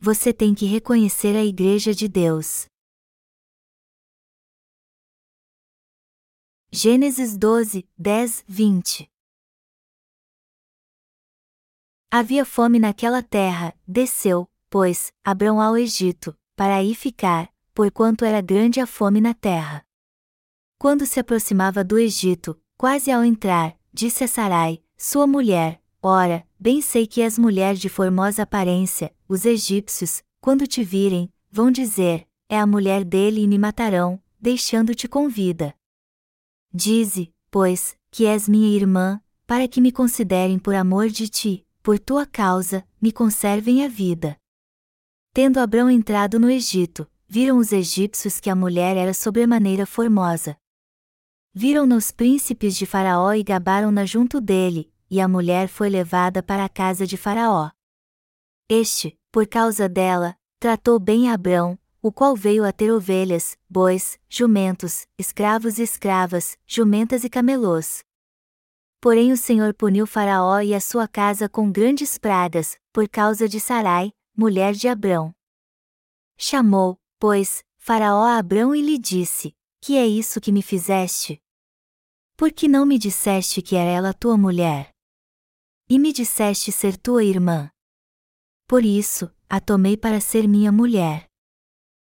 você tem que reconhecer a Igreja de Deus. Gênesis 12, 10, 20 Havia fome naquela terra, desceu, pois, Abrão ao Egito, para aí ficar, porquanto era grande a fome na terra. Quando se aproximava do Egito, quase ao entrar, disse a Sarai, sua mulher, ora, bem sei que és mulher de formosa aparência, os egípcios, quando te virem, vão dizer, é a mulher dele e me matarão, deixando-te com vida. Dize, pois, que és minha irmã, para que me considerem por amor de ti, por tua causa, me conservem a vida. Tendo Abrão entrado no Egito, viram os egípcios que a mulher era sobremaneira formosa. Viram-na os príncipes de Faraó e gabaram-na junto dele, e a mulher foi levada para a casa de Faraó. Este, por causa dela, tratou bem Abrão, o qual veio a ter ovelhas, bois, jumentos, escravos e escravas, jumentas e camelôs. Porém o Senhor puniu Faraó e a sua casa com grandes pragas, por causa de Sarai, mulher de Abrão. Chamou, pois, Faraó a Abrão e lhe disse: Que é isso que me fizeste? Por que não me disseste que era ela tua mulher? E me disseste ser tua irmã? Por isso, a tomei para ser minha mulher.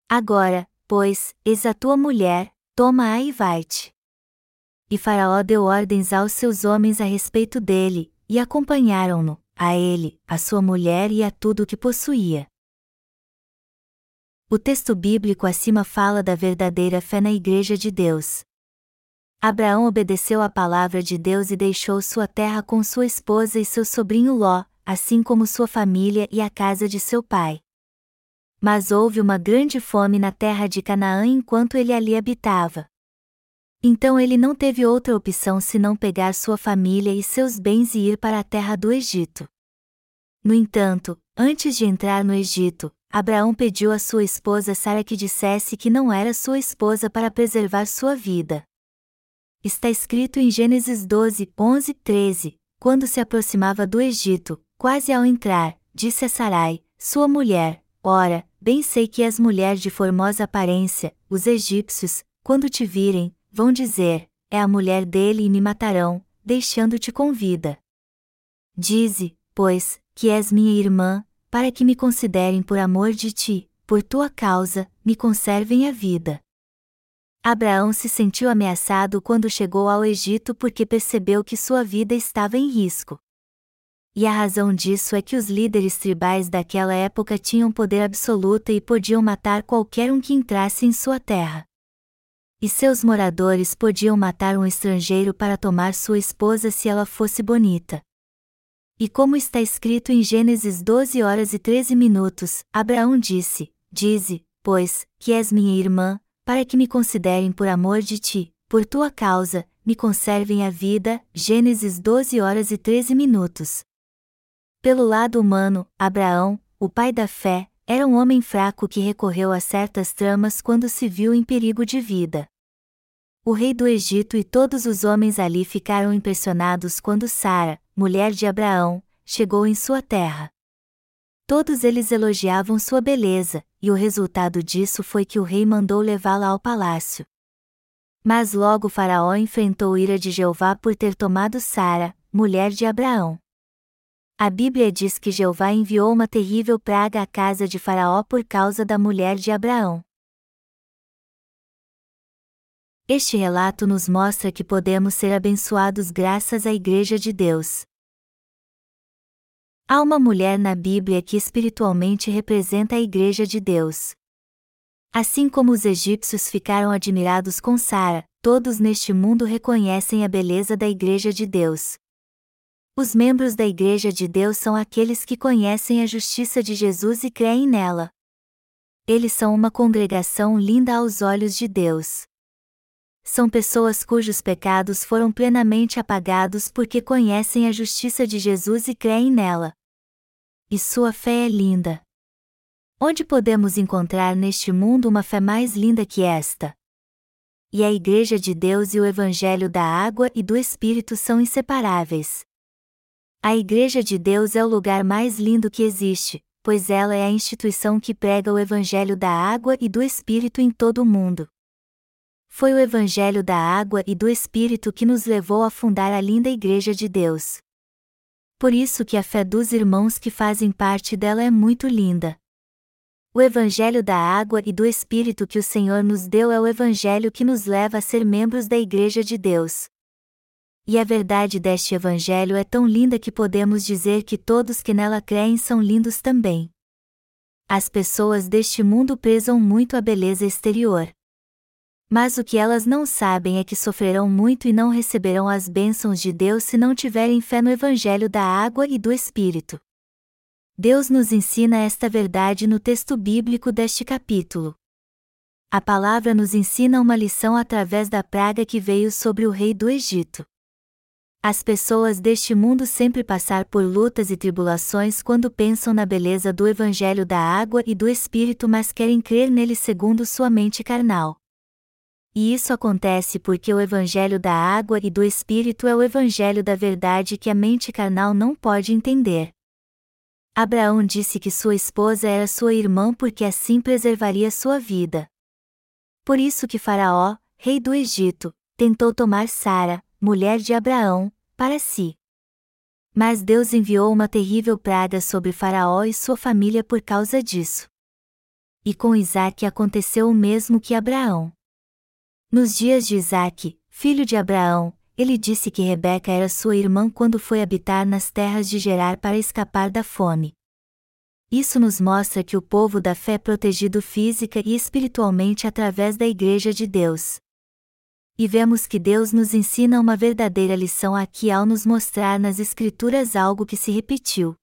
Agora, pois, eis a tua mulher, toma-a e vai-te. E Faraó deu ordens aos seus homens a respeito dele, e acompanharam-no, a ele, a sua mulher e a tudo o que possuía. O texto bíblico acima fala da verdadeira fé na Igreja de Deus. Abraão obedeceu à palavra de Deus e deixou sua terra com sua esposa e seu sobrinho Ló, assim como sua família e a casa de seu pai. Mas houve uma grande fome na terra de Canaã enquanto ele ali habitava. Então ele não teve outra opção senão pegar sua família e seus bens e ir para a terra do Egito. No entanto, antes de entrar no Egito, Abraão pediu à sua esposa Sara que dissesse que não era sua esposa para preservar sua vida. Está escrito em Gênesis 12, 11, 13: Quando se aproximava do Egito, quase ao entrar, disse a Sarai, sua mulher: Ora, bem sei que és mulher de formosa aparência, os egípcios, quando te virem, vão dizer: É a mulher dele e me matarão, deixando-te com vida. Dize, pois, que és minha irmã, para que me considerem por amor de ti, por tua causa, me conservem a vida. Abraão se sentiu ameaçado quando chegou ao Egito porque percebeu que sua vida estava em risco. E a razão disso é que os líderes tribais daquela época tinham poder absoluto e podiam matar qualquer um que entrasse em sua terra e seus moradores podiam matar um estrangeiro para tomar sua esposa se ela fosse bonita. E como está escrito em Gênesis 12 horas e 13 minutos, Abraão disse: Dize, pois, que és minha irmã, para que me considerem por amor de ti, por tua causa, me conservem a vida. Gênesis 12 horas e 13 minutos. Pelo lado humano, Abraão, o pai da fé, era um homem fraco que recorreu a certas tramas quando se viu em perigo de vida. O rei do Egito e todos os homens ali ficaram impressionados quando Sara, mulher de Abraão, chegou em sua terra. Todos eles elogiavam sua beleza, e o resultado disso foi que o rei mandou levá-la ao palácio. Mas logo Faraó enfrentou ira de Jeová por ter tomado Sara, mulher de Abraão. A Bíblia diz que Jeová enviou uma terrível praga à casa de Faraó por causa da mulher de Abraão. Este relato nos mostra que podemos ser abençoados graças à Igreja de Deus. Há uma mulher na Bíblia que espiritualmente representa a Igreja de Deus. Assim como os egípcios ficaram admirados com Sara, todos neste mundo reconhecem a beleza da Igreja de Deus. Os membros da Igreja de Deus são aqueles que conhecem a justiça de Jesus e creem nela. Eles são uma congregação linda aos olhos de Deus são pessoas cujos pecados foram plenamente apagados porque conhecem a justiça de Jesus e creem nela. E sua fé é linda. Onde podemos encontrar neste mundo uma fé mais linda que esta? E a Igreja de Deus e o Evangelho da Água e do Espírito são inseparáveis. A Igreja de Deus é o lugar mais lindo que existe, pois ela é a instituição que prega o Evangelho da água e do Espírito em todo o mundo. Foi o Evangelho da água e do Espírito que nos levou a fundar a linda Igreja de Deus. Por isso que a fé dos irmãos que fazem parte dela é muito linda. O Evangelho da água e do Espírito que o Senhor nos deu é o Evangelho que nos leva a ser membros da Igreja de Deus. E a verdade deste Evangelho é tão linda que podemos dizer que todos que nela creem são lindos também. As pessoas deste mundo prezam muito a beleza exterior. Mas o que elas não sabem é que sofrerão muito e não receberão as bênçãos de Deus se não tiverem fé no Evangelho da água e do Espírito. Deus nos ensina esta verdade no texto bíblico deste capítulo. A palavra nos ensina uma lição através da praga que veio sobre o rei do Egito. As pessoas deste mundo sempre passar por lutas e tribulações quando pensam na beleza do evangelho da água e do espírito, mas querem crer nele segundo sua mente carnal. E isso acontece porque o evangelho da água e do espírito é o evangelho da verdade que a mente carnal não pode entender. Abraão disse que sua esposa era sua irmã porque assim preservaria sua vida. Por isso que Faraó, rei do Egito, tentou tomar Sara, mulher de Abraão, para si. Mas Deus enviou uma terrível praga sobre Faraó e sua família por causa disso. E com Isaac aconteceu o mesmo que Abraão. Nos dias de Isaac, filho de Abraão, ele disse que Rebeca era sua irmã quando foi habitar nas terras de Gerar para escapar da fome. Isso nos mostra que o povo da fé é protegido física e espiritualmente através da Igreja de Deus. E vemos que Deus nos ensina uma verdadeira lição aqui ao nos mostrar nas Escrituras algo que se repetiu.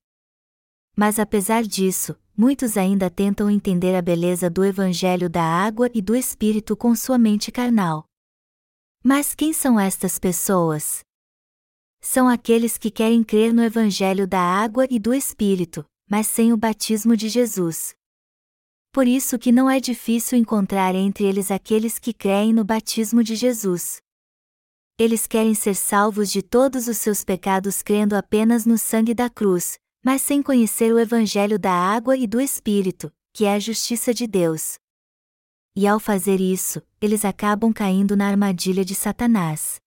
Mas apesar disso, muitos ainda tentam entender a beleza do Evangelho da água e do Espírito com sua mente carnal. Mas quem são estas pessoas? São aqueles que querem crer no Evangelho da água e do Espírito, mas sem o batismo de Jesus. Por isso que não é difícil encontrar entre eles aqueles que creem no batismo de Jesus. Eles querem ser salvos de todos os seus pecados crendo apenas no sangue da cruz, mas sem conhecer o Evangelho da água e do Espírito, que é a justiça de Deus e ao fazer isso, eles acabam caindo na armadilha de Satanás.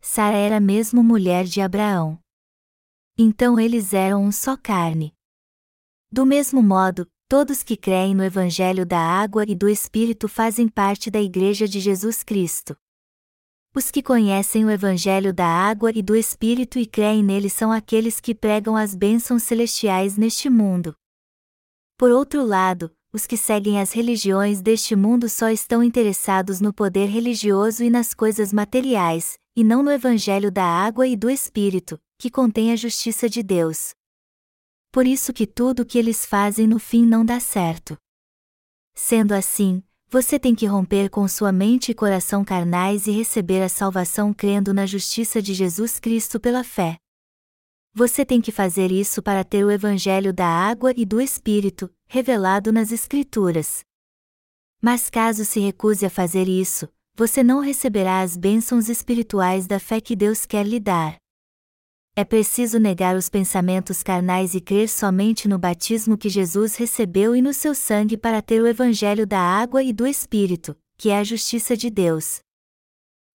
Sara era mesmo mulher de Abraão. Então eles eram um só carne. Do mesmo modo, todos que creem no Evangelho da água e do Espírito fazem parte da Igreja de Jesus Cristo. Os que conhecem o Evangelho da água e do Espírito e creem nele são aqueles que pregam as bênçãos celestiais neste mundo. Por outro lado, os que seguem as religiões deste mundo só estão interessados no poder religioso e nas coisas materiais, e não no Evangelho da água e do Espírito, que contém a justiça de Deus. Por isso que tudo o que eles fazem no fim não dá certo. Sendo assim, você tem que romper com sua mente e coração carnais e receber a salvação crendo na justiça de Jesus Cristo pela fé. Você tem que fazer isso para ter o Evangelho da água e do Espírito, revelado nas Escrituras. Mas caso se recuse a fazer isso, você não receberá as bênçãos espirituais da fé que Deus quer lhe dar. É preciso negar os pensamentos carnais e crer somente no batismo que Jesus recebeu e no seu sangue para ter o Evangelho da água e do Espírito, que é a justiça de Deus.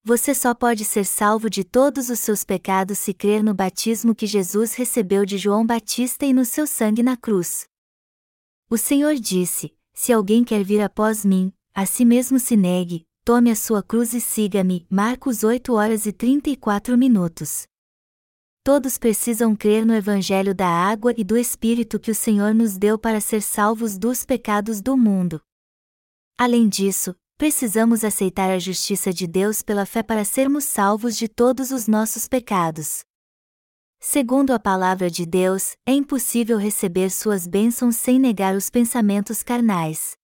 Você só pode ser salvo de todos os seus pecados se crer no batismo que Jesus recebeu de João Batista e no seu sangue na cruz. O Senhor disse: Se alguém quer vir após mim, a si mesmo se negue, tome a sua cruz e siga-me. Marcos 8 horas e 34 minutos. Todos precisam crer no Evangelho da água e do Espírito que o Senhor nos deu para ser salvos dos pecados do mundo. Além disso, precisamos aceitar a justiça de Deus pela fé para sermos salvos de todos os nossos pecados. Segundo a palavra de Deus, é impossível receber suas bênçãos sem negar os pensamentos carnais.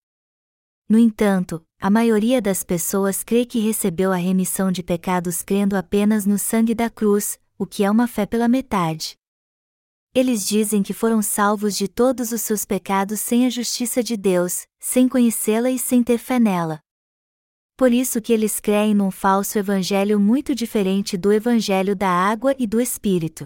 No entanto, a maioria das pessoas crê que recebeu a remissão de pecados crendo apenas no sangue da cruz, o que é uma fé pela metade. Eles dizem que foram salvos de todos os seus pecados sem a justiça de Deus, sem conhecê-la e sem ter fé nela. Por isso que eles creem num falso evangelho muito diferente do evangelho da água e do espírito.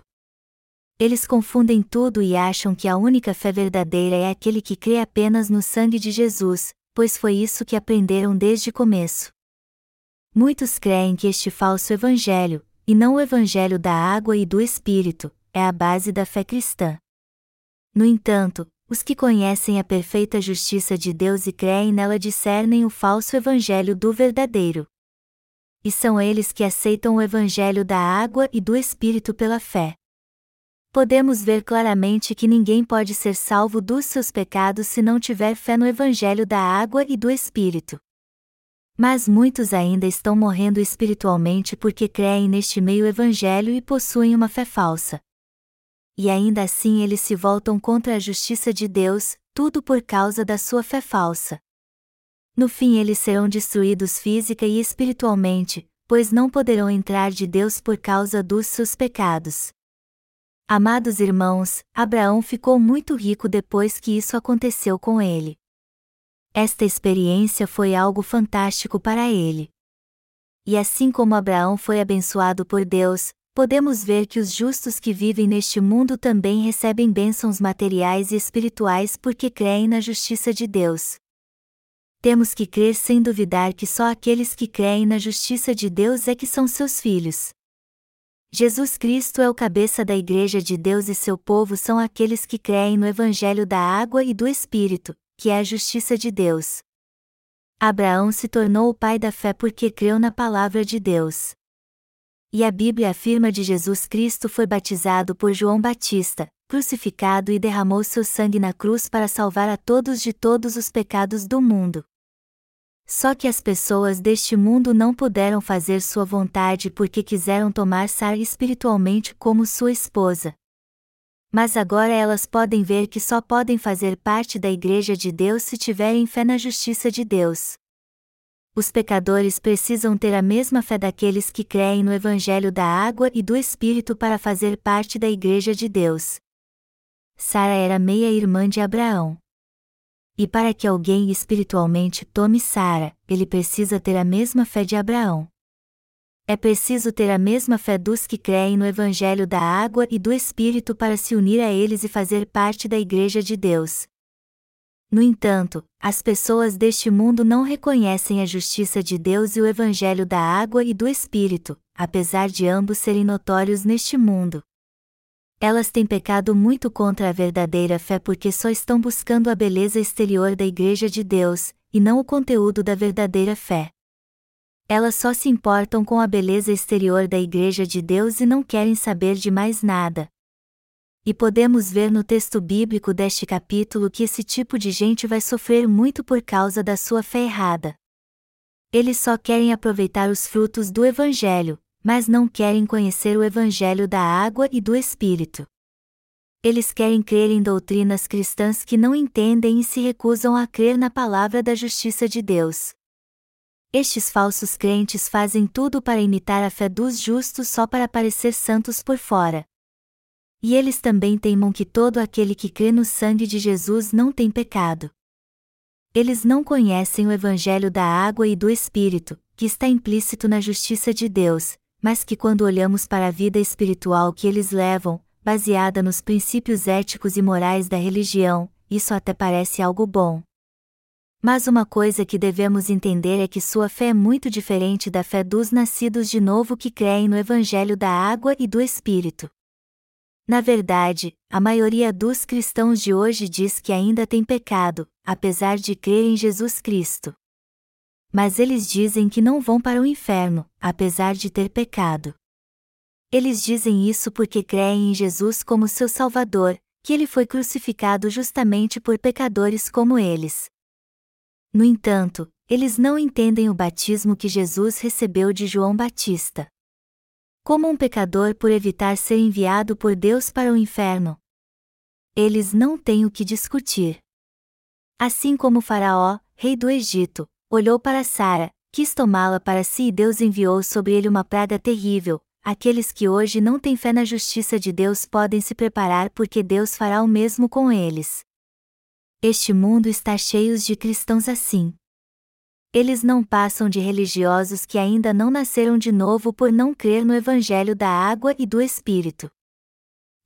Eles confundem tudo e acham que a única fé verdadeira é aquele que crê apenas no sangue de Jesus, pois foi isso que aprenderam desde o começo. Muitos creem que este falso evangelho, e não o evangelho da água e do Espírito, é a base da fé cristã. No entanto, os que conhecem a perfeita justiça de Deus e creem nela discernem o falso evangelho do verdadeiro. E são eles que aceitam o evangelho da água e do Espírito pela fé podemos ver claramente que ninguém pode ser salvo dos seus pecados se não tiver fé no Evangelho da água e do Espírito. Mas muitos ainda estão morrendo espiritualmente porque creem neste meio Evangelho e possuem uma fé falsa. E ainda assim eles se voltam contra a justiça de Deus, tudo por causa da sua fé falsa. No fim eles serão destruídos física e espiritualmente, pois não poderão entrar de Deus por causa dos seus pecados. Amados irmãos, Abraão ficou muito rico depois que isso aconteceu com ele. Esta experiência foi algo fantástico para ele. E assim como Abraão foi abençoado por Deus, podemos ver que os justos que vivem neste mundo também recebem bênçãos materiais e espirituais porque creem na justiça de Deus. Temos que crer sem duvidar que só aqueles que creem na justiça de Deus é que são seus filhos. Jesus Cristo é o cabeça da Igreja de Deus e seu povo são aqueles que creem no Evangelho da água e do Espírito, que é a justiça de Deus. Abraão se tornou o pai da fé porque creu na palavra de Deus. E a Bíblia afirma de Jesus Cristo foi batizado por João Batista, crucificado e derramou seu sangue na cruz para salvar a todos de todos os pecados do mundo. Só que as pessoas deste mundo não puderam fazer sua vontade porque quiseram tomar Sara espiritualmente como sua esposa. Mas agora elas podem ver que só podem fazer parte da Igreja de Deus se tiverem fé na justiça de Deus. Os pecadores precisam ter a mesma fé daqueles que creem no Evangelho da água e do Espírito para fazer parte da Igreja de Deus. Sara era meia-irmã de Abraão. E para que alguém espiritualmente tome Sara, ele precisa ter a mesma fé de Abraão. É preciso ter a mesma fé dos que creem no Evangelho da água e do Espírito para se unir a eles e fazer parte da Igreja de Deus. No entanto, as pessoas deste mundo não reconhecem a justiça de Deus e o Evangelho da água e do Espírito, apesar de ambos serem notórios neste mundo. Elas têm pecado muito contra a verdadeira fé porque só estão buscando a beleza exterior da Igreja de Deus, e não o conteúdo da verdadeira fé. Elas só se importam com a beleza exterior da Igreja de Deus e não querem saber de mais nada. E podemos ver no texto bíblico deste capítulo que esse tipo de gente vai sofrer muito por causa da sua fé errada. Eles só querem aproveitar os frutos do Evangelho, mas não querem conhecer o Evangelho da água e do Espírito. Eles querem crer em doutrinas cristãs que não entendem e se recusam a crer na palavra da justiça de Deus. Estes falsos crentes fazem tudo para imitar a fé dos justos só para parecer santos por fora. E eles também teimam que todo aquele que crê no sangue de Jesus não tem pecado. Eles não conhecem o Evangelho da água e do Espírito, que está implícito na justiça de Deus, mas que quando olhamos para a vida espiritual que eles levam, baseada nos princípios éticos e morais da religião, isso até parece algo bom. Mas uma coisa que devemos entender é que sua fé é muito diferente da fé dos nascidos de novo que creem no Evangelho da água e do Espírito. Na verdade, a maioria dos cristãos de hoje diz que ainda tem pecado, apesar de crer em Jesus Cristo. Mas eles dizem que não vão para o inferno, apesar de ter pecado. Eles dizem isso porque creem em Jesus como seu Salvador, que ele foi crucificado justamente por pecadores como eles. No entanto, eles não entendem o batismo que Jesus recebeu de João Batista. Como um pecador por evitar ser enviado por Deus para o inferno. Eles não têm o que discutir. Assim como Faraó, rei do Egito, olhou para Sara, quis tomá-la para si e Deus enviou sobre ele uma praga terrível. Aqueles que hoje não têm fé na justiça de Deus podem se preparar porque Deus fará o mesmo com eles. Este mundo está cheio de cristãos assim. Eles não passam de religiosos que ainda não nasceram de novo por não crer no Evangelho da água e do Espírito.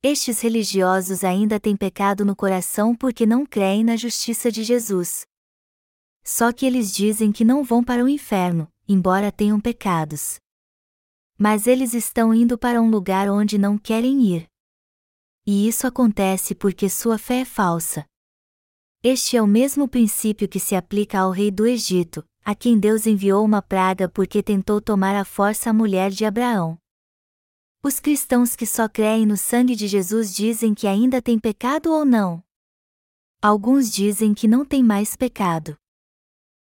Estes religiosos ainda têm pecado no coração porque não creem na justiça de Jesus. Só que eles dizem que não vão para o inferno, embora tenham pecados. Mas eles estão indo para um lugar onde não querem ir. E isso acontece porque sua fé é falsa. Este é o mesmo princípio que se aplica ao rei do Egito, a quem Deus enviou uma praga porque tentou tomar à força a mulher de Abraão. Os cristãos que só creem no sangue de Jesus dizem que ainda têm pecado ou não? Alguns dizem que não têm mais pecado.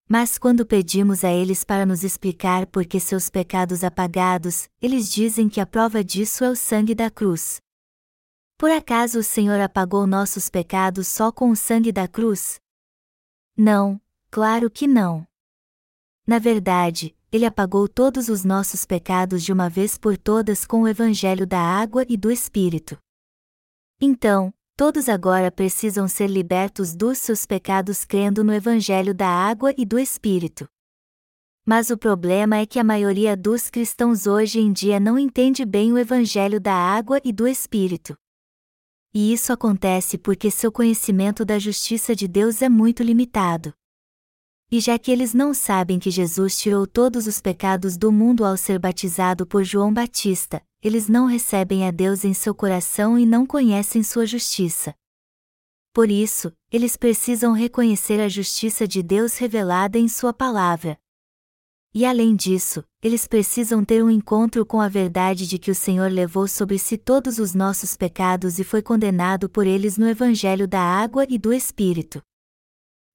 Mas quando pedimos a eles para nos explicar por que seus pecados apagados, eles dizem que a prova disso é o sangue da cruz. Por acaso o Senhor apagou nossos pecados só com o sangue da cruz? Não, claro que não. Na verdade, ele apagou todos os nossos pecados de uma vez por todas com o Evangelho da água e do Espírito. Então, todos agora precisam ser libertos dos seus pecados crendo no Evangelho da água e do Espírito. Mas o problema é que a maioria dos cristãos hoje em dia não entende bem o Evangelho da água e do Espírito. E isso acontece porque seu conhecimento da justiça de Deus é muito limitado. E já que eles não sabem que Jesus tirou todos os pecados do mundo ao ser batizado por João Batista, eles não recebem a Deus em seu coração e não conhecem sua justiça. Por isso, eles precisam reconhecer a justiça de Deus revelada em Sua palavra. E além disso, eles precisam ter um encontro com a verdade de que o Senhor levou sobre si todos os nossos pecados e foi condenado por eles no Evangelho da Água e do Espírito.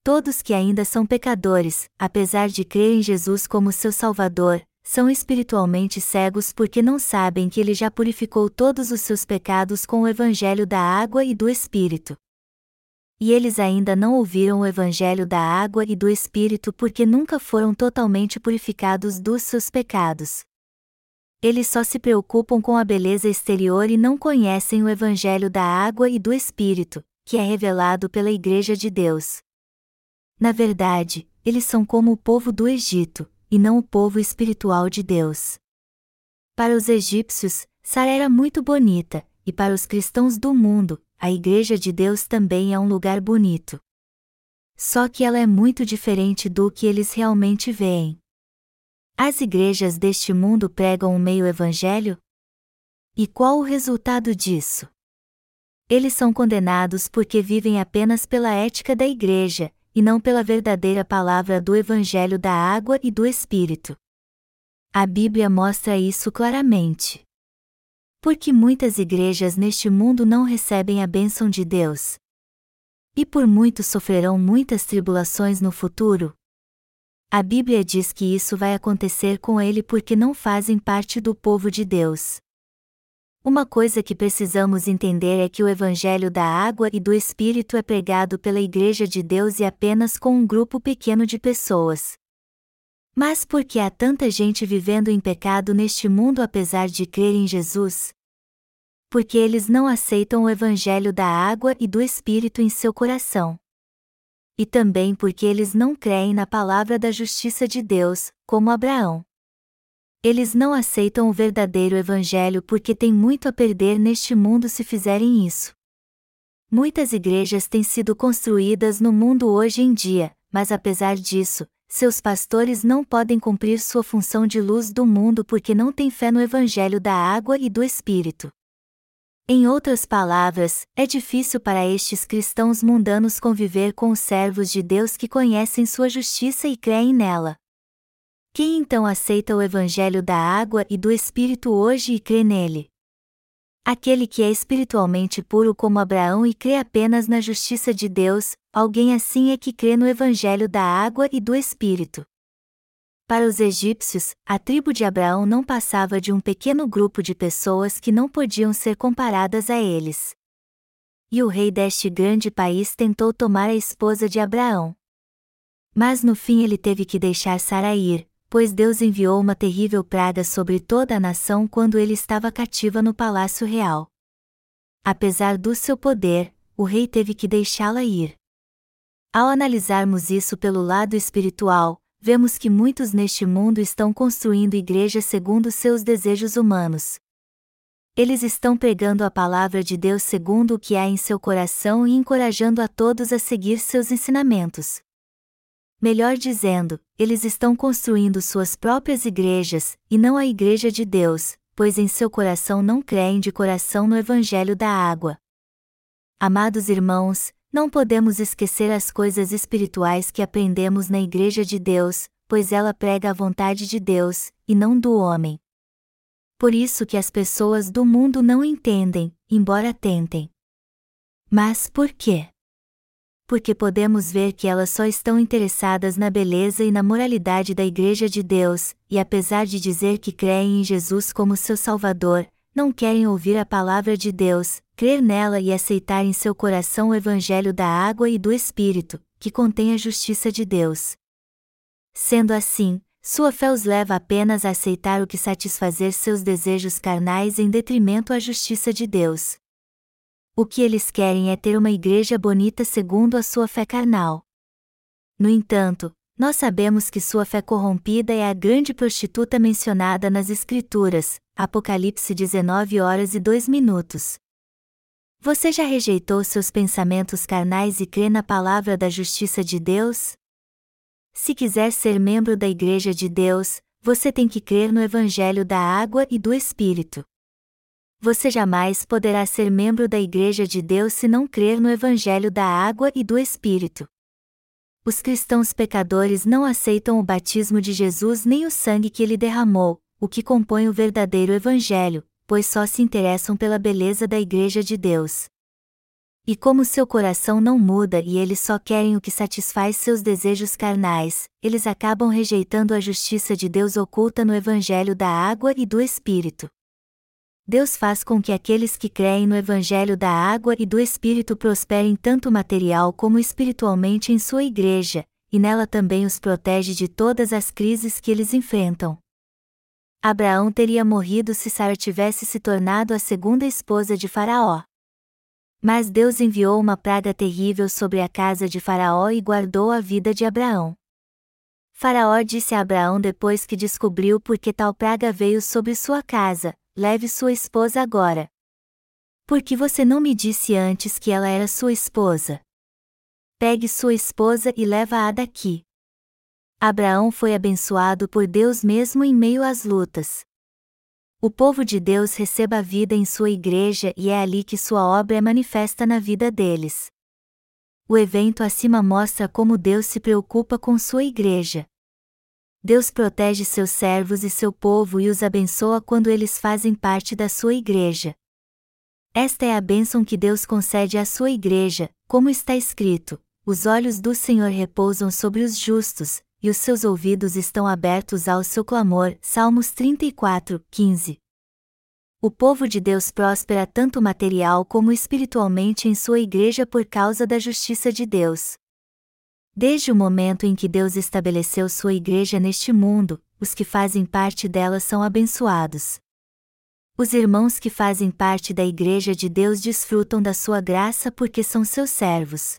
Todos que ainda são pecadores, apesar de crer em Jesus como seu Salvador, são espiritualmente cegos porque não sabem que ele já purificou todos os seus pecados com o Evangelho da água e do Espírito. E eles ainda não ouviram o Evangelho da água e do Espírito porque nunca foram totalmente purificados dos seus pecados. Eles só se preocupam com a beleza exterior e não conhecem o Evangelho da água e do Espírito, que é revelado pela Igreja de Deus. Na verdade, eles são como o povo do Egito, e não o povo espiritual de Deus. Para os egípcios, Sara era muito bonita, e para os cristãos do mundo, a Igreja de Deus também é um lugar bonito. Só que ela é muito diferente do que eles realmente veem. As igrejas deste mundo pregam o meio evangelho? E qual o resultado disso? Eles são condenados porque vivem apenas pela ética da igreja, e não pela verdadeira palavra do Evangelho da água e do Espírito. A Bíblia mostra isso claramente. Porque muitas igrejas neste mundo não recebem a bênção de Deus. E por muito sofrerão muitas tribulações no futuro. A Bíblia diz que isso vai acontecer com ele porque não fazem parte do povo de Deus. Uma coisa que precisamos entender é que o Evangelho da água e do Espírito é pregado pela Igreja de Deus e apenas com um grupo pequeno de pessoas. Mas por que há tanta gente vivendo em pecado neste mundo apesar de crer em Jesus? Porque eles não aceitam o Evangelho da água e do Espírito em seu coração. E também porque eles não creem na palavra da justiça de Deus, como Abraão. Eles não aceitam o verdadeiro Evangelho porque têm muito a perder neste mundo se fizerem isso. Muitas igrejas têm sido construídas no mundo hoje em dia, mas apesar disso, seus pastores não podem cumprir sua função de luz do mundo porque não têm fé no Evangelho da água e do Espírito. Em outras palavras, é difícil para estes cristãos mundanos conviver com os servos de Deus que conhecem sua justiça e creem nela. Quem então aceita o Evangelho da água e do Espírito hoje e crê nele? Aquele que é espiritualmente puro como Abraão e crê apenas na justiça de Deus, alguém assim é que crê no Evangelho da água e do Espírito. Para os egípcios, a tribo de Abraão não passava de um pequeno grupo de pessoas que não podiam ser comparadas a eles. E o rei deste grande país tentou tomar a esposa de Abraão. Mas no fim ele teve que deixar Sara ir, pois Deus enviou uma terrível praga sobre toda a nação quando ele estava cativa no palácio real. Apesar do seu poder, o rei teve que deixá-la ir. Ao analisarmos isso pelo lado espiritual, vemos que muitos neste mundo estão construindo igrejas segundo seus desejos humanos. Eles estão pregando a palavra de Deus segundo o que há em seu coração e encorajando a todos a seguir seus ensinamentos. Melhor dizendo, eles estão construindo suas próprias igrejas, e não a Igreja de Deus, pois em seu coração não creem de coração no Evangelho da água. Amados irmãos, não podemos esquecer as coisas espirituais que aprendemos na Igreja de Deus, pois ela prega a vontade de Deus, e não do homem por isso que as pessoas do mundo não entendem, embora tentem. Mas por quê? Porque podemos ver que elas só estão interessadas na beleza e na moralidade da Igreja de Deus, e apesar de dizer que creem em Jesus como seu Salvador, não querem ouvir a palavra de Deus, crer nela e aceitar em seu coração o Evangelho da água e do Espírito, que contém a justiça de Deus. Sendo assim, sua fé os leva apenas a aceitar o que satisfazer seus desejos carnais em detrimento à justiça de Deus. O que eles querem é ter uma igreja bonita segundo a sua fé carnal. No entanto, nós sabemos que sua fé corrompida é a grande prostituta mencionada nas Escrituras, Apocalipse 19 horas e 2 minutos. Você já rejeitou seus pensamentos carnais e crê na palavra da justiça de Deus? Se quiser ser membro da Igreja de Deus, você tem que crer no Evangelho da Água e do Espírito. Você jamais poderá ser membro da Igreja de Deus se não crer no Evangelho da Água e do Espírito. Os cristãos pecadores não aceitam o batismo de Jesus nem o sangue que ele derramou, o que compõe o verdadeiro Evangelho, pois só se interessam pela beleza da Igreja de Deus. E como seu coração não muda e eles só querem o que satisfaz seus desejos carnais, eles acabam rejeitando a justiça de Deus oculta no Evangelho da água e do Espírito. Deus faz com que aqueles que creem no Evangelho da água e do Espírito prosperem tanto material como espiritualmente em sua igreja, e nela também os protege de todas as crises que eles enfrentam. Abraão teria morrido se Sara tivesse se tornado a segunda esposa de Faraó. Mas Deus enviou uma praga terrível sobre a casa de Faraó e guardou a vida de Abraão. Faraó disse a Abraão depois que descobriu por que tal praga veio sobre sua casa: leve sua esposa agora. Por que você não me disse antes que ela era sua esposa? Pegue sua esposa e leva-a daqui. Abraão foi abençoado por Deus mesmo em meio às lutas. O povo de Deus receba a vida em sua igreja e é ali que sua obra é manifesta na vida deles. O evento acima mostra como Deus se preocupa com sua igreja. Deus protege seus servos e seu povo e os abençoa quando eles fazem parte da sua igreja. Esta é a bênção que Deus concede à sua igreja, como está escrito: os olhos do Senhor repousam sobre os justos, e os seus ouvidos estão abertos ao seu clamor. Salmos 34, 15. O povo de Deus próspera tanto material como espiritualmente em sua igreja por causa da justiça de Deus. Desde o momento em que Deus estabeleceu sua igreja neste mundo, os que fazem parte dela são abençoados. Os irmãos que fazem parte da igreja de Deus desfrutam da sua graça porque são seus servos.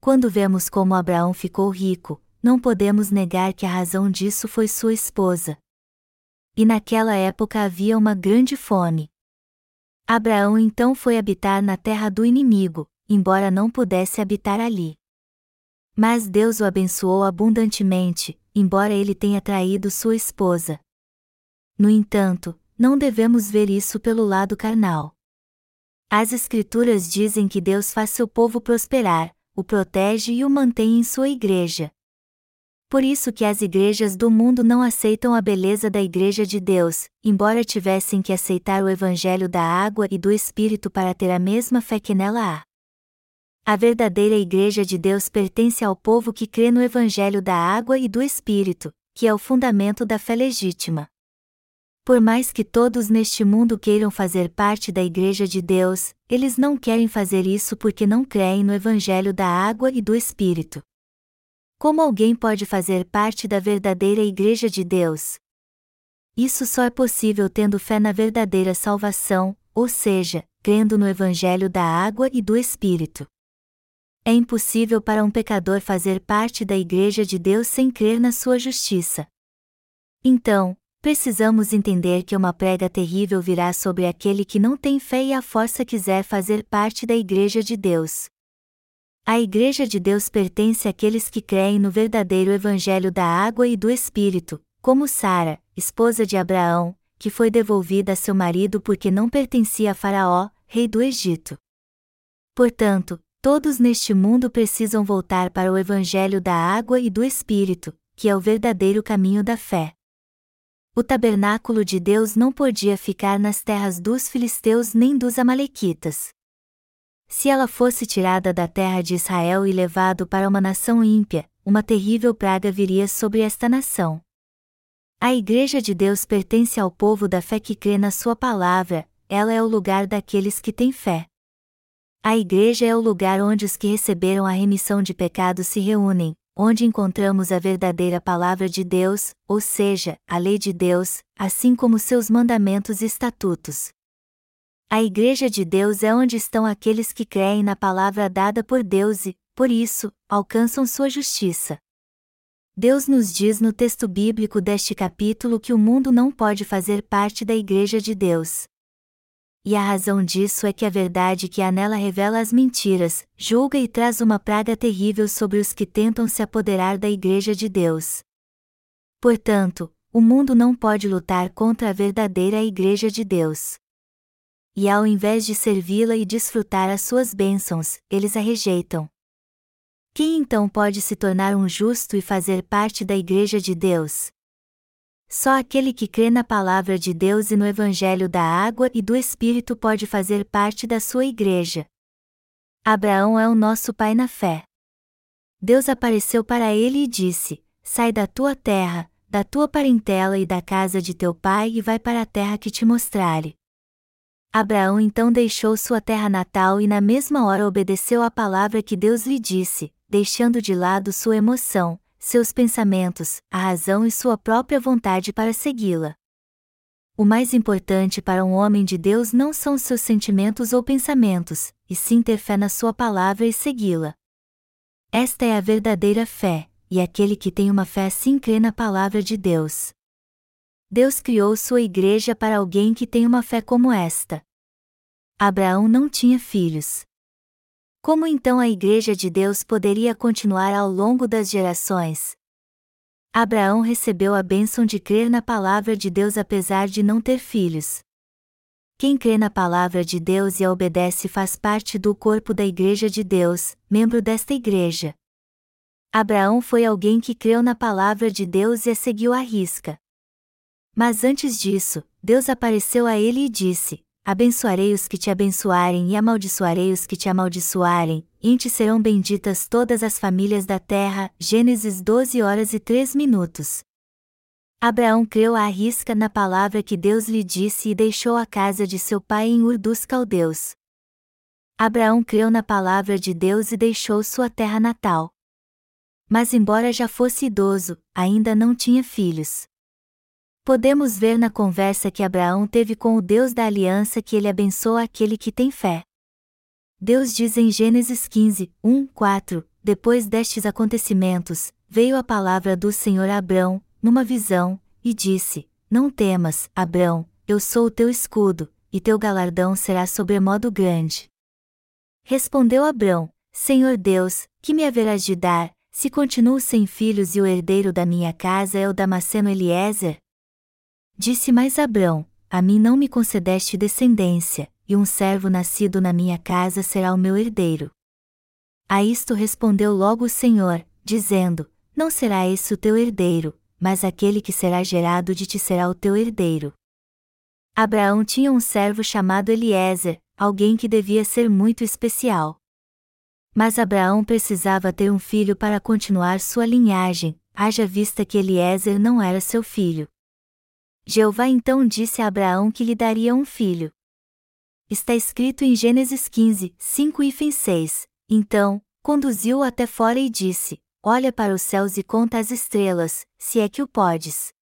Quando vemos como Abraão ficou rico, não podemos negar que a razão disso foi sua esposa. E naquela época havia uma grande fome. Abraão então foi habitar na terra do inimigo, embora não pudesse habitar ali. Mas Deus o abençoou abundantemente, embora ele tenha traído sua esposa. No entanto, não devemos ver isso pelo lado carnal. As Escrituras dizem que Deus faz seu povo prosperar, o protege e o mantém em sua igreja. Por isso que as igrejas do mundo não aceitam a beleza da igreja de Deus, embora tivessem que aceitar o evangelho da água e do espírito para ter a mesma fé que nela há. A verdadeira igreja de Deus pertence ao povo que crê no evangelho da água e do espírito, que é o fundamento da fé legítima. Por mais que todos neste mundo queiram fazer parte da Igreja de Deus, eles não querem fazer isso porque não creem no Evangelho da água e do Espírito. Como alguém pode fazer parte da verdadeira Igreja de Deus? Isso só é possível tendo fé na verdadeira salvação, ou seja, crendo no Evangelho da água e do Espírito. É impossível para um pecador fazer parte da Igreja de Deus sem crer na sua justiça. Então, precisamos entender que uma prega terrível virá sobre aquele que não tem fé e a força quiser fazer parte da Igreja de Deus. A Igreja de Deus pertence àqueles que creem no verdadeiro Evangelho da água e do Espírito, como Sara, esposa de Abraão, que foi devolvida a seu marido porque não pertencia a Faraó, rei do Egito. Portanto, todos neste mundo precisam voltar para o Evangelho da água e do Espírito, que é o verdadeiro caminho da fé. O tabernáculo de Deus não podia ficar nas terras dos filisteus nem dos amalequitas. Se ela fosse tirada da terra de Israel e levado para uma nação ímpia, uma terrível praga viria sobre esta nação. A Igreja de Deus pertence ao povo da fé que crê na Sua palavra, ela é o lugar daqueles que têm fé. A Igreja é o lugar onde os que receberam a remissão de pecados se reúnem, onde encontramos a verdadeira palavra de Deus, ou seja, a lei de Deus, assim como seus mandamentos e estatutos. A Igreja de Deus é onde estão aqueles que creem na palavra dada por Deus e, por isso, alcançam sua justiça. Deus nos diz no texto bíblico deste capítulo que o mundo não pode fazer parte da Igreja de Deus. E a razão disso é que a verdade que há nela revela as mentiras, julga e traz uma praga terrível sobre os que tentam se apoderar da Igreja de Deus. Portanto, o mundo não pode lutar contra a verdadeira Igreja de Deus e ao invés de servi-la e desfrutar as suas bênçãos, eles a rejeitam. Quem então pode se tornar um justo e fazer parte da Igreja de Deus? Só aquele que crê na palavra de Deus e no Evangelho da água e do Espírito pode fazer parte da sua igreja. Abraão é o nosso pai na fé. Deus apareceu para ele e disse: Sai da tua terra, da tua parentela e da casa de teu pai e vai para a terra que te mostrarei. Abraão então deixou sua terra natal e na mesma hora obedeceu à palavra que Deus lhe disse, deixando de lado sua emoção, seus pensamentos, a razão e sua própria vontade para segui-la. O mais importante para um homem de Deus não são seus sentimentos ou pensamentos, e sim ter fé na sua palavra e segui-la. Esta é a verdadeira fé, e aquele que tem uma fé assim crê na palavra de Deus. Deus criou sua igreja para alguém que tem uma fé como esta. Abraão não tinha filhos. Como então a igreja de Deus poderia continuar ao longo das gerações? Abraão recebeu a bênção de crer na palavra de Deus apesar de não ter filhos. Quem crê na palavra de Deus e a obedece faz parte do corpo da Igreja de Deus, membro desta igreja. Abraão foi alguém que creu na palavra de Deus e a seguiu à risca. Mas antes disso, Deus apareceu a ele e disse: Abençoarei os que te abençoarem e amaldiçoarei os que te amaldiçoarem, e em ti serão benditas todas as famílias da terra. Gênesis 12 horas e 3 minutos. Abraão creu à risca na palavra que Deus lhe disse e deixou a casa de seu pai em Ur dos Caldeus. Abraão creu na palavra de Deus e deixou sua terra natal. Mas, embora já fosse idoso, ainda não tinha filhos. Podemos ver na conversa que Abraão teve com o Deus da aliança que ele abençoa aquele que tem fé. Deus diz em Gênesis 15, 1, 4: Depois destes acontecimentos, veio a palavra do Senhor a Abrão, numa visão, e disse: Não temas, Abrão, eu sou o teu escudo, e teu galardão será sobremodo grande. Respondeu Abrão: Senhor Deus, que me haverás de dar, se continuo sem filhos e o herdeiro da minha casa é o Damasceno Eliezer? Disse mais Abrão: A mim não me concedeste descendência, e um servo nascido na minha casa será o meu herdeiro. A isto respondeu logo o Senhor, dizendo: Não será esse o teu herdeiro, mas aquele que será gerado de ti será o teu herdeiro. Abraão tinha um servo chamado Eliezer, alguém que devia ser muito especial. Mas Abraão precisava ter um filho para continuar sua linhagem, haja vista que Eliezer não era seu filho. Jeová então disse a Abraão que lhe daria um filho. Está escrito em Gênesis 15, 5 e 6. Então, conduziu-o até fora e disse: Olha para os céus e conta as estrelas, se é que o podes.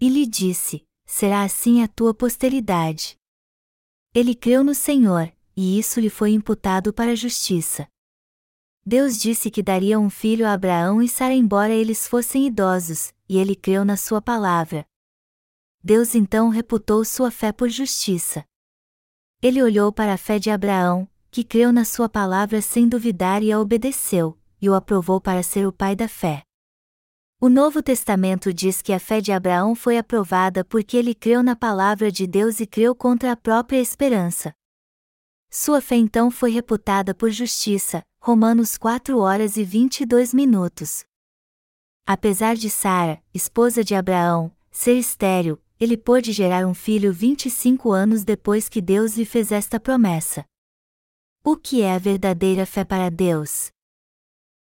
E lhe disse: Será assim a tua posteridade. Ele creu no Senhor, e isso lhe foi imputado para a justiça. Deus disse que daria um filho a Abraão e Sara embora eles fossem idosos, e ele creu na sua palavra, Deus então reputou sua fé por justiça. Ele olhou para a fé de Abraão, que creu na sua palavra sem duvidar e a obedeceu, e o aprovou para ser o pai da fé. O Novo Testamento diz que a fé de Abraão foi aprovada porque ele creu na palavra de Deus e creu contra a própria esperança. Sua fé então foi reputada por justiça, Romanos 4 horas e 22 minutos. Apesar de Sara, esposa de Abraão, ser estéril, ele pôde gerar um filho 25 anos depois que Deus lhe fez esta promessa. O que é a verdadeira fé para Deus?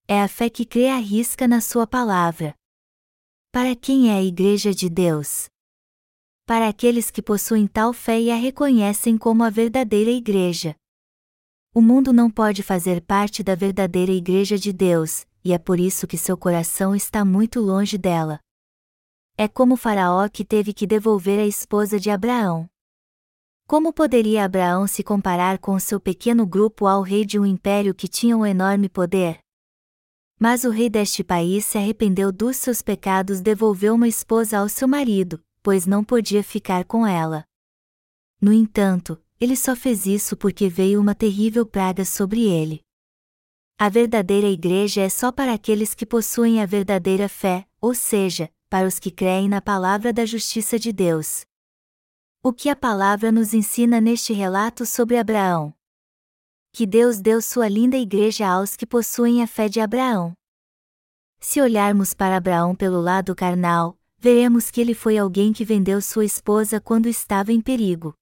É a fé que crê à risca na Sua palavra. Para quem é a Igreja de Deus? Para aqueles que possuem tal fé e a reconhecem como a verdadeira Igreja. O mundo não pode fazer parte da verdadeira Igreja de Deus, e é por isso que seu coração está muito longe dela. É como Faraó que teve que devolver a esposa de Abraão. Como poderia Abraão se comparar com seu pequeno grupo ao rei de um império que tinha um enorme poder? Mas o rei deste país se arrependeu dos seus pecados, devolveu uma esposa ao seu marido, pois não podia ficar com ela. No entanto, ele só fez isso porque veio uma terrível praga sobre ele. A verdadeira igreja é só para aqueles que possuem a verdadeira fé, ou seja, para os que creem na palavra da justiça de Deus. O que a palavra nos ensina neste relato sobre Abraão? que Deus deu sua linda igreja aos que possuem a fé de Abraão. Se olharmos para Abraão pelo lado carnal, veremos que ele foi alguém que vendeu sua esposa quando estava em perigo.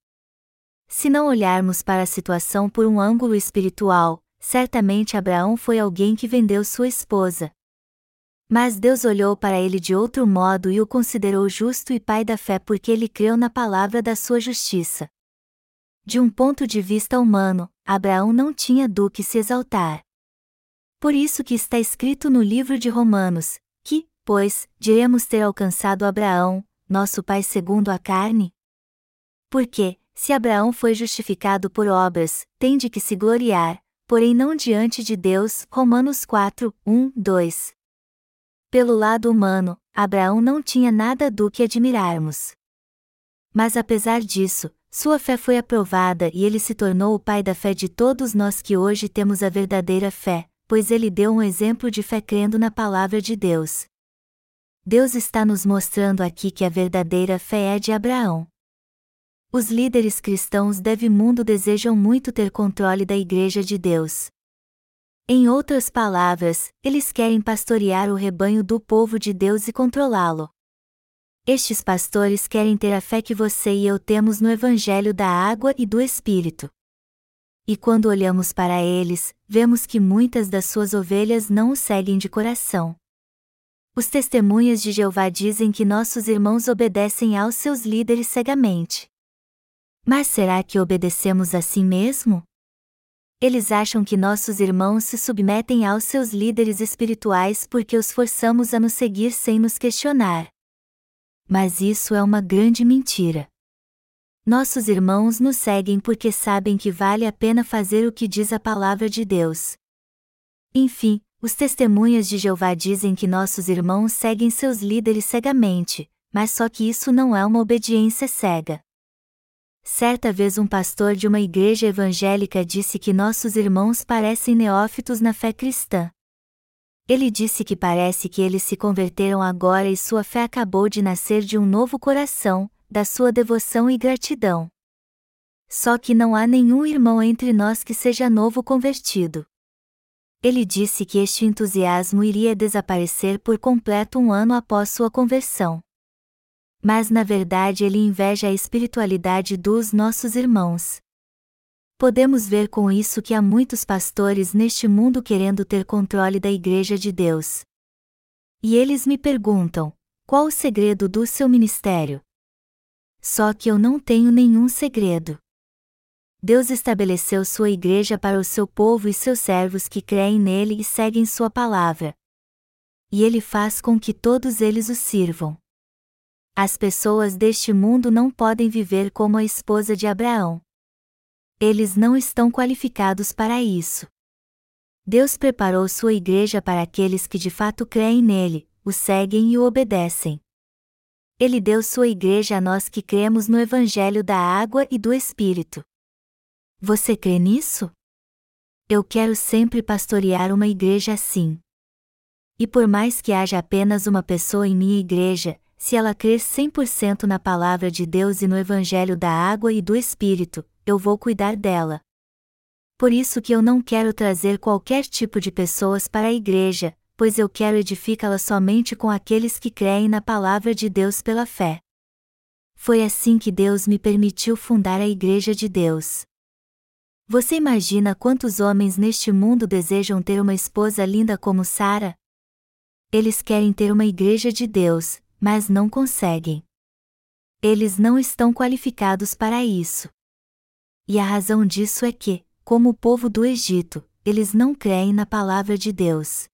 Se não olharmos para a situação por um ângulo espiritual, certamente Abraão foi alguém que vendeu sua esposa. Mas Deus olhou para ele de outro modo e o considerou justo e pai da fé porque ele creu na palavra da sua justiça. De um ponto de vista humano, Abraão não tinha do que se exaltar. Por isso que está escrito no livro de Romanos, que, pois, diremos ter alcançado Abraão, nosso pai segundo a carne? Porque, se Abraão foi justificado por obras, tem de que se gloriar, porém não diante de Deus. Romanos 4, 1, 2. Pelo lado humano, Abraão não tinha nada do que admirarmos. Mas apesar disso, sua fé foi aprovada e ele se tornou o pai da fé de todos nós que hoje temos a verdadeira fé, pois ele deu um exemplo de fé crendo na palavra de Deus. Deus está nos mostrando aqui que a verdadeira fé é de Abraão. Os líderes cristãos deve mundo desejam muito ter controle da Igreja de Deus. Em outras palavras, eles querem pastorear o rebanho do povo de Deus e controlá-lo. Estes pastores querem ter a fé que você e eu temos no Evangelho da Água e do Espírito. E quando olhamos para eles, vemos que muitas das suas ovelhas não o seguem de coração. Os testemunhas de Jeová dizem que nossos irmãos obedecem aos seus líderes cegamente. Mas será que obedecemos assim mesmo? Eles acham que nossos irmãos se submetem aos seus líderes espirituais porque os forçamos a nos seguir sem nos questionar. Mas isso é uma grande mentira. Nossos irmãos nos seguem porque sabem que vale a pena fazer o que diz a palavra de Deus. Enfim, os testemunhas de Jeová dizem que nossos irmãos seguem seus líderes cegamente, mas só que isso não é uma obediência cega. Certa vez um pastor de uma igreja evangélica disse que nossos irmãos parecem neófitos na fé cristã. Ele disse que parece que eles se converteram agora e sua fé acabou de nascer de um novo coração, da sua devoção e gratidão. Só que não há nenhum irmão entre nós que seja novo convertido. Ele disse que este entusiasmo iria desaparecer por completo um ano após sua conversão. Mas na verdade ele inveja a espiritualidade dos nossos irmãos. Podemos ver com isso que há muitos pastores neste mundo querendo ter controle da Igreja de Deus. E eles me perguntam: qual o segredo do seu ministério? Só que eu não tenho nenhum segredo. Deus estabeleceu sua igreja para o seu povo e seus servos que creem nele e seguem sua palavra. E ele faz com que todos eles o sirvam. As pessoas deste mundo não podem viver como a esposa de Abraão. Eles não estão qualificados para isso. Deus preparou sua igreja para aqueles que de fato creem nele, o seguem e o obedecem. Ele deu sua igreja a nós que cremos no Evangelho da água e do Espírito. Você crê nisso? Eu quero sempre pastorear uma igreja assim. E por mais que haja apenas uma pessoa em minha igreja, se ela crer 100% na palavra de Deus e no Evangelho da água e do Espírito, eu vou cuidar dela. Por isso que eu não quero trazer qualquer tipo de pessoas para a igreja, pois eu quero edificá-la somente com aqueles que creem na palavra de Deus pela fé. Foi assim que Deus me permitiu fundar a Igreja de Deus. Você imagina quantos homens neste mundo desejam ter uma esposa linda como Sara? Eles querem ter uma igreja de Deus, mas não conseguem. Eles não estão qualificados para isso. E a razão disso é que, como o povo do Egito, eles não creem na palavra de Deus.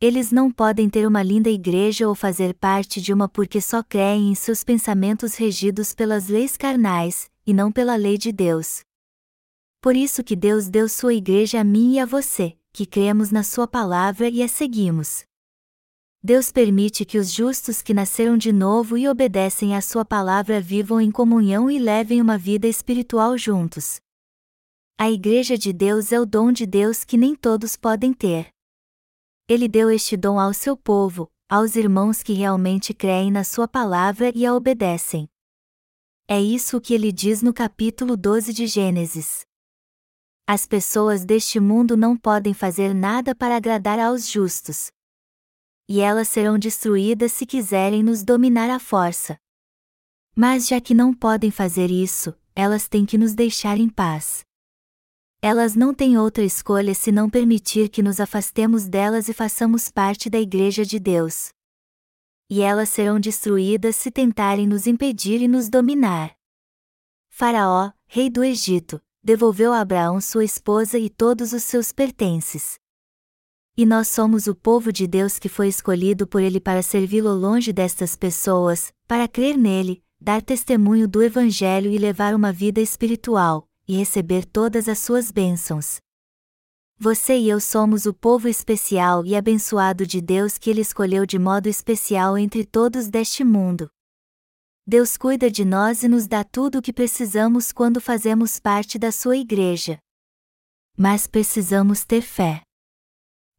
Eles não podem ter uma linda igreja ou fazer parte de uma porque só creem em seus pensamentos regidos pelas leis carnais, e não pela lei de Deus. Por isso que Deus deu sua igreja a mim e a você, que cremos na sua palavra e a seguimos. Deus permite que os justos que nasceram de novo e obedecem à Sua palavra vivam em comunhão e levem uma vida espiritual juntos. A Igreja de Deus é o dom de Deus que nem todos podem ter. Ele deu este dom ao seu povo, aos irmãos que realmente creem na Sua palavra e a obedecem. É isso que ele diz no capítulo 12 de Gênesis. As pessoas deste mundo não podem fazer nada para agradar aos justos, e elas serão destruídas se quiserem nos dominar à força. Mas já que não podem fazer isso, elas têm que nos deixar em paz. Elas não têm outra escolha senão permitir que nos afastemos delas e façamos parte da Igreja de Deus. E elas serão destruídas se tentarem nos impedir e nos dominar. Faraó, rei do Egito, devolveu a Abraão sua esposa e todos os seus pertences. E nós somos o povo de Deus que foi escolhido por Ele para servi-lo longe destas pessoas, para crer nele, dar testemunho do Evangelho e levar uma vida espiritual, e receber todas as suas bênçãos. Você e eu somos o povo especial e abençoado de Deus que Ele escolheu de modo especial entre todos deste mundo. Deus cuida de nós e nos dá tudo o que precisamos quando fazemos parte da Sua igreja. Mas precisamos ter fé.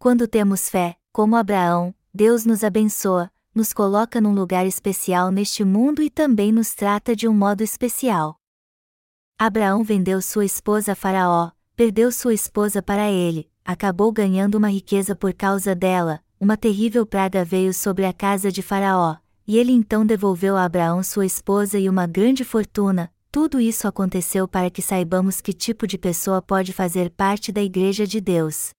Quando temos fé, como Abraão, Deus nos abençoa, nos coloca num lugar especial neste mundo e também nos trata de um modo especial. Abraão vendeu sua esposa a Faraó, perdeu sua esposa para ele, acabou ganhando uma riqueza por causa dela, uma terrível praga veio sobre a casa de Faraó, e ele então devolveu a Abraão sua esposa e uma grande fortuna. Tudo isso aconteceu para que saibamos que tipo de pessoa pode fazer parte da Igreja de Deus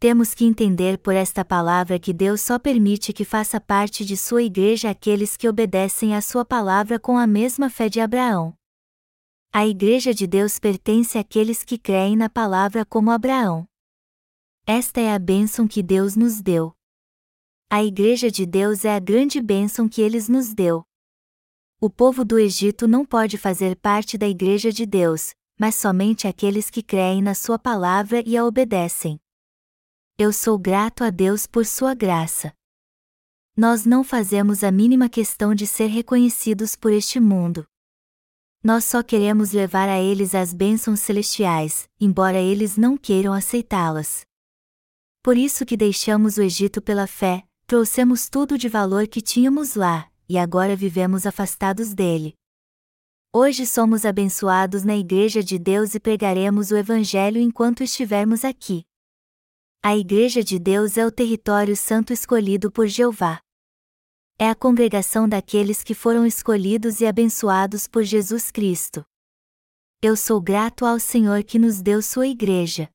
temos que entender por esta palavra que Deus só permite que faça parte de sua igreja aqueles que obedecem à sua palavra com a mesma fé de Abraão. A igreja de Deus pertence àqueles que creem na palavra como Abraão. Esta é a bênção que Deus nos deu. A igreja de Deus é a grande bênção que eles nos deu. O povo do Egito não pode fazer parte da igreja de Deus, mas somente aqueles que creem na sua palavra e a obedecem eu sou grato a Deus por sua graça. Nós não fazemos a mínima questão de ser reconhecidos por este mundo. Nós só queremos levar a eles as bênçãos celestiais, embora eles não queiram aceitá-las. Por isso que deixamos o Egito pela fé, trouxemos tudo de valor que tínhamos lá, e agora vivemos afastados dele. Hoje somos abençoados na Igreja de Deus e pregaremos o Evangelho enquanto estivermos aqui. A Igreja de Deus é o território santo escolhido por Jeová. É a congregação daqueles que foram escolhidos e abençoados por Jesus Cristo. Eu sou grato ao Senhor que nos deu sua Igreja.